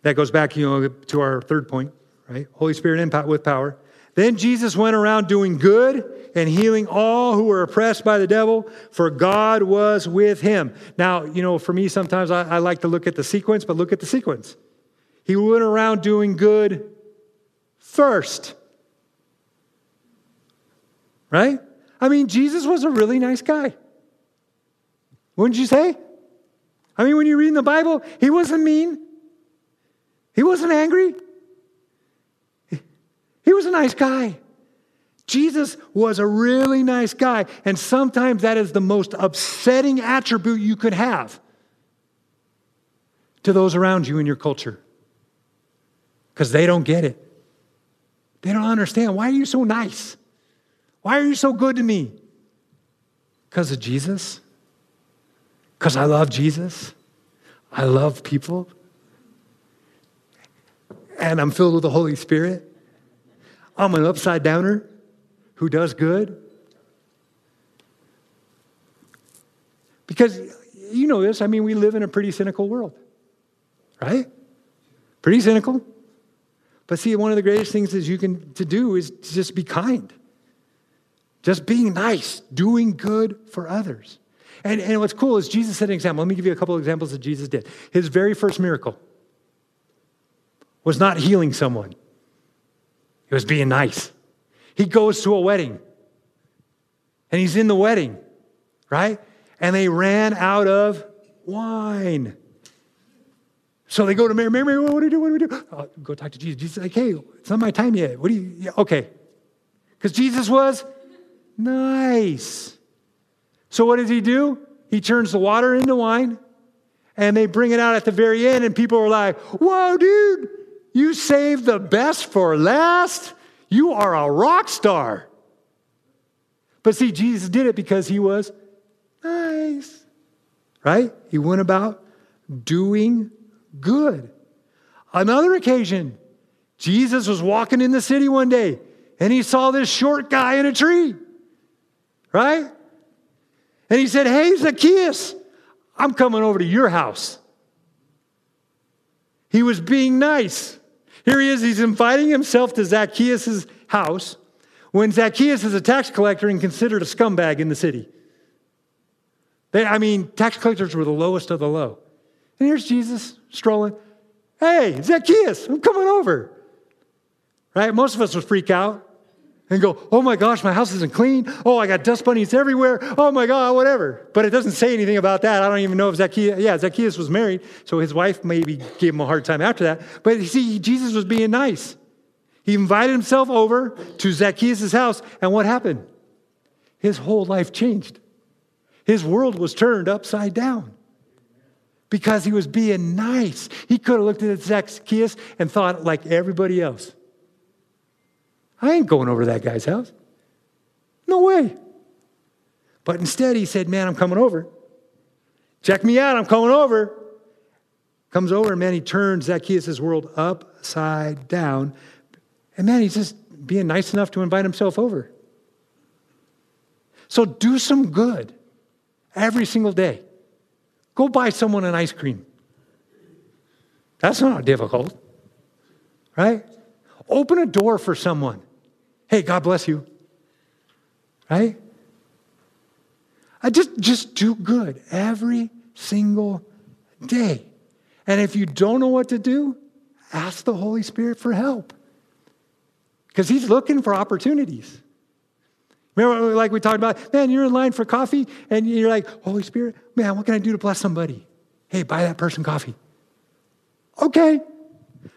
A: That goes back, you know, to our third point, right? Holy Spirit and with power. Then Jesus went around doing good and healing all who were oppressed by the devil, for God was with him. Now, you know, for me, sometimes I, I like to look at the sequence, but look at the sequence. He went around doing good first. Right? I mean, Jesus was a really nice guy. Wouldn't you say? I mean, when you read in the Bible, he wasn't mean, he wasn't angry, he was a nice guy. Jesus was a really nice guy, and sometimes that is the most upsetting attribute you could have to those around you in your culture because they don't get it. They don't understand. Why are you so nice? Why are you so good to me? Because of Jesus? Because I love Jesus? I love people? And I'm filled with the Holy Spirit? I'm an upside downer who does good? Because you know this, I mean, we live in a pretty cynical world, right? Pretty cynical. But see, one of the greatest things that you can to do is to just be kind. Just being nice, doing good for others. And, and what's cool is Jesus set an example. Let me give you a couple of examples that Jesus did. His very first miracle was not healing someone, it was being nice. He goes to a wedding, and he's in the wedding, right? And they ran out of wine. So they go to Mary, Mary, Mary, what do we do? What do we do? Oh, go talk to Jesus. Jesus like, hey, it's not my time yet. What do you, yeah, okay. Because Jesus was Nice. So what does he do? He turns the water into wine and they bring it out at the very end, and people are like, Whoa, dude, you saved the best for last. You are a rock star. But see, Jesus did it because he was nice, right? He went about doing good. Another occasion, Jesus was walking in the city one day and he saw this short guy in a tree right? And he said, Hey, Zacchaeus, I'm coming over to your house. He was being nice. Here he is, he's inviting himself to Zacchaeus' house when Zacchaeus is a tax collector and considered a scumbag in the city. They, I mean, tax collectors were the lowest of the low. And here's Jesus strolling. Hey, Zacchaeus, I'm coming over. Right? Most of us would freak out and go, oh my gosh, my house isn't clean. Oh, I got dust bunnies everywhere. Oh my God, whatever. But it doesn't say anything about that. I don't even know if Zacchaeus, yeah, Zacchaeus was married, so his wife maybe gave him a hard time after that. But you see, Jesus was being nice. He invited himself over to Zacchaeus' house, and what happened? His whole life changed. His world was turned upside down because he was being nice. He could have looked at Zacchaeus and thought like everybody else. I ain't going over to that guy's house. No way. But instead, he said, Man, I'm coming over. Check me out, I'm coming over. Comes over, and man, he turns Zacchaeus' world upside down. And man, he's just being nice enough to invite himself over. So do some good every single day. Go buy someone an ice cream. That's not difficult, right? Open a door for someone. Hey, God bless you. Right? I just, just do good every single day. And if you don't know what to do, ask the Holy Spirit for help. Because He's looking for opportunities. Remember, like we talked about, man, you're in line for coffee and you're like, Holy Spirit, man, what can I do to bless somebody? Hey, buy that person coffee. Okay,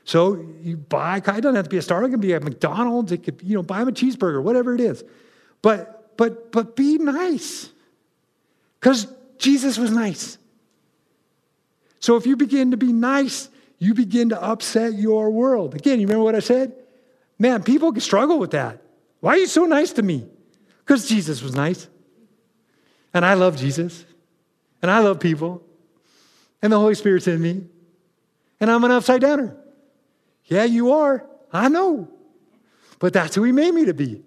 A: so you buy, it doesn't have to be a Starbucks, it can be a McDonald's, it could, you know, buy them a cheeseburger, whatever it is. But but but be nice. Because Jesus was nice. So if you begin to be nice, you begin to upset your world. Again, you remember what I said? Man, people can struggle with that. Why are you so nice to me? Because Jesus was nice. And I love Jesus. And I love people. And the Holy Spirit's in me. And I'm an upside downer. Yeah, you are. I know. But that's who He made me to be,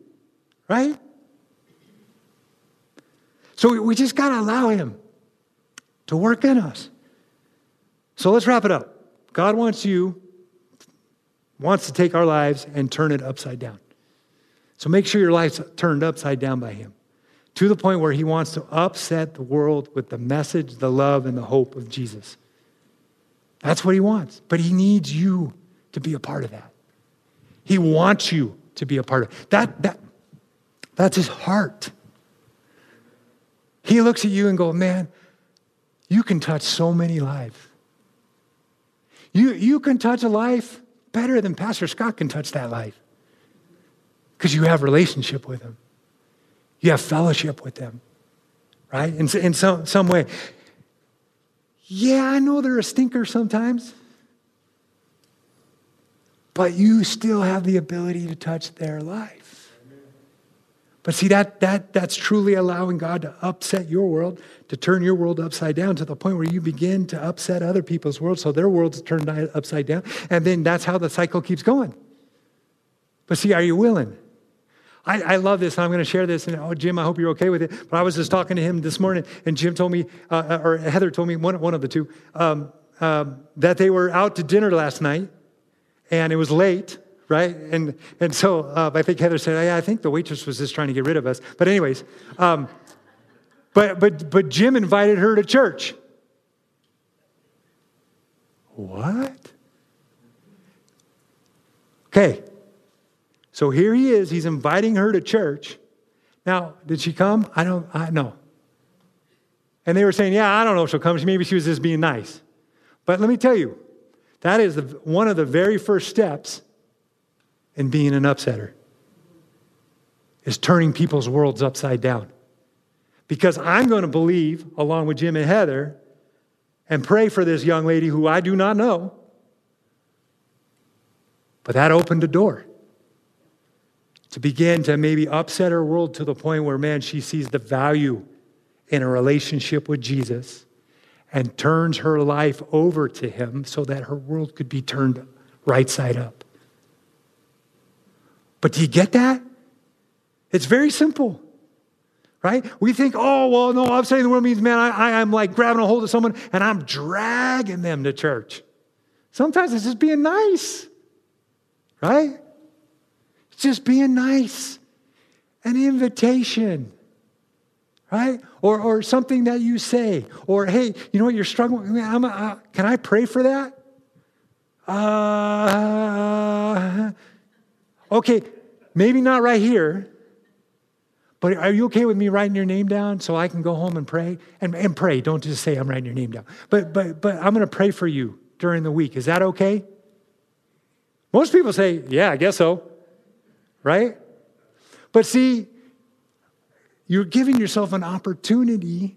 A: right? So we just got to allow Him to work in us. So let's wrap it up. God wants you, wants to take our lives and turn it upside down. So make sure your life's turned upside down by Him to the point where He wants to upset the world with the message, the love, and the hope of Jesus. That's what He wants. But He needs you to be a part of that. He wants you to be a part of. That, that, that's His heart. He looks at you and goes, Man, you can touch so many lives. You, you can touch a life better than Pastor Scott can touch that life because you have relationship with him. You have fellowship with them, right? In, in some, some way. Yeah, I know they're a stinker sometimes, but you still have the ability to touch their life. But see, that, that, that's truly allowing God to upset your world, to turn your world upside down to the point where you begin to upset other people's world so their world's turned upside down. And then that's how the cycle keeps going. But see, are you willing? I, I love this, I'm going to share this. And oh, Jim, I hope you're okay with it. But I was just talking to him this morning, and Jim told me, uh, or Heather told me, one, one of the two, um, um, that they were out to dinner last night, and it was late right? And, and so uh, I think Heather said, yeah, I think the waitress was just trying to get rid of us. But, anyways, um, but, but, but Jim invited her to church. What? Okay. So here he is. He's inviting her to church. Now, did she come? I don't, I know. And they were saying, yeah, I don't know if she'll come. Maybe she was just being nice. But let me tell you, that is the, one of the very first steps in being an upsetter is turning people's worlds upside down. Because I'm going to believe, along with Jim and Heather, and pray for this young lady who I do not know. But that opened a door to begin to maybe upset her world to the point where, man, she sees the value in a relationship with Jesus and turns her life over to him so that her world could be turned right side up. But do you get that? It's very simple, right? We think, oh, well, no, upsetting the world means, man, I, I, am like grabbing a hold of someone and I'm dragging them to church. Sometimes it's just being nice, right? It's just being nice. An invitation, right? Or, or something that you say. Or, hey, you know what, you're struggling. I'm a, uh, can I pray for that? Uh, Okay, maybe not right here, but are you okay with me writing your name down so I can go home and pray? And, and pray. Don't just say I'm writing your name down. But, but, but I'm going to pray for you during the week. Is that okay? Most people say, yeah, I guess so. Right? But see, you're giving yourself an opportunity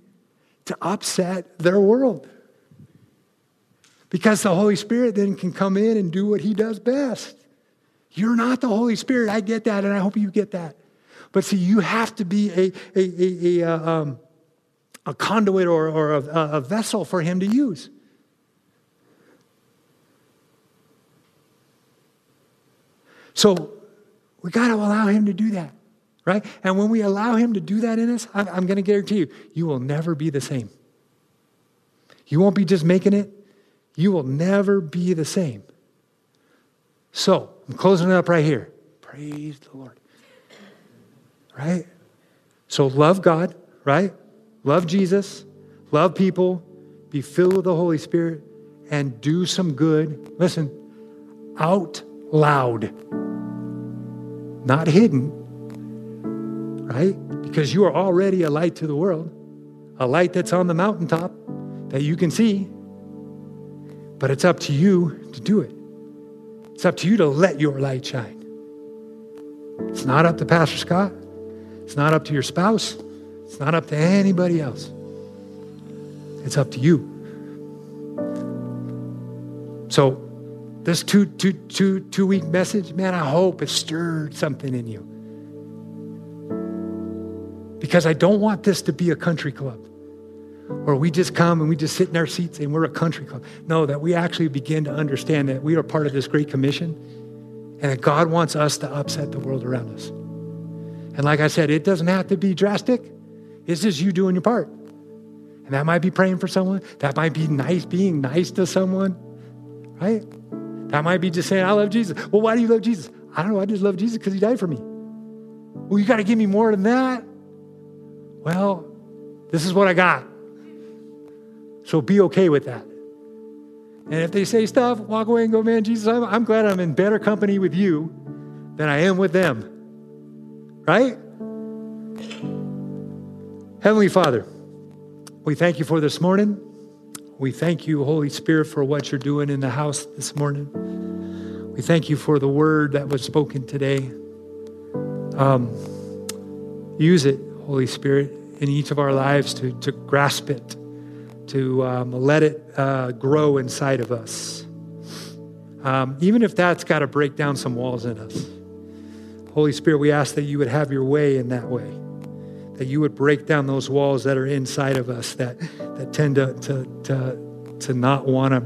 A: to upset their world. Because the Holy Spirit then can come in and do what he does best. You're not the Holy Spirit. I get that, and I hope you get that. But see, you have to be a, a, a, a, um, a conduit or, or a, a vessel for Him to use. So we got to allow Him to do that, right? And when we allow Him to do that in us, I'm, I'm going to guarantee you, you will never be the same. You won't be just making it, you will never be the same. So, I'm closing it up right here. Praise the Lord. Right? So, love God, right? Love Jesus, love people, be filled with the Holy Spirit, and do some good. Listen, out loud, not hidden, right? Because you are already a light to the world, a light that's on the mountaintop that you can see, but it's up to you to do it. It's up to you to let your light shine. It's not up to Pastor Scott. It's not up to your spouse. It's not up to anybody else. It's up to you. So, this two, two, two, two week message, man, I hope it stirred something in you. Because I don't want this to be a country club or we just come and we just sit in our seats and we're a country club. No, that we actually begin to understand that we are part of this great commission and that God wants us to upset the world around us. And like I said, it doesn't have to be drastic. It's just you doing your part. And that might be praying for someone. That might be nice, being nice to someone, right? That might be just saying, I love Jesus. Well, why do you love Jesus? I don't know. I just love Jesus because he died for me. Well, you got to give me more than that. Well, this is what I got. So be okay with that. And if they say stuff, walk away and go, man, Jesus, I'm, I'm glad I'm in better company with you than I am with them. Right? Heavenly Father, we thank you for this morning. We thank you, Holy Spirit, for what you're doing in the house this morning. We thank you for the word that was spoken today. Um, use it, Holy Spirit, in each of our lives to, to grasp it to um, let it uh, grow inside of us. Um, even if that's got to break down some walls in us. Holy Spirit, we ask that you would have your way in that way, that you would break down those walls that are inside of us that, that tend to, to, to, to not want to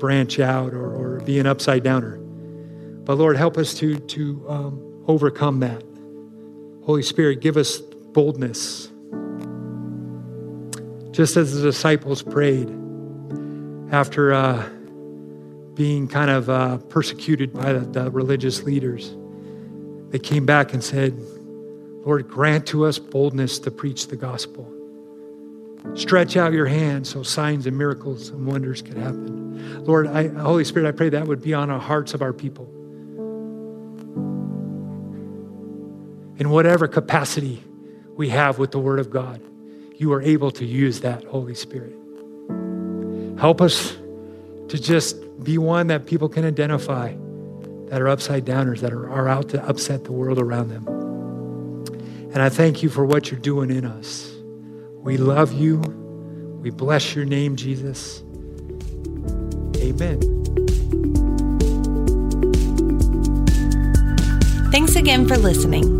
A: branch out or, or be an upside downer. But Lord, help us to, to um, overcome that. Holy Spirit, give us boldness just as the disciples prayed after uh, being kind of uh, persecuted by the, the religious leaders. They came back and said, Lord, grant to us boldness to preach the gospel. Stretch out your hand so signs and miracles and wonders could happen. Lord, I, Holy Spirit, I pray that would be on our hearts of our people. In whatever capacity we have with the Word of God you are able to use that, Holy Spirit. Help us to just be one that people can identify that are upside downers, that are, are out to upset the world around them. And I thank you for what you're doing in us. We love you. We bless your name, Jesus. Amen.
B: Thanks again for listening.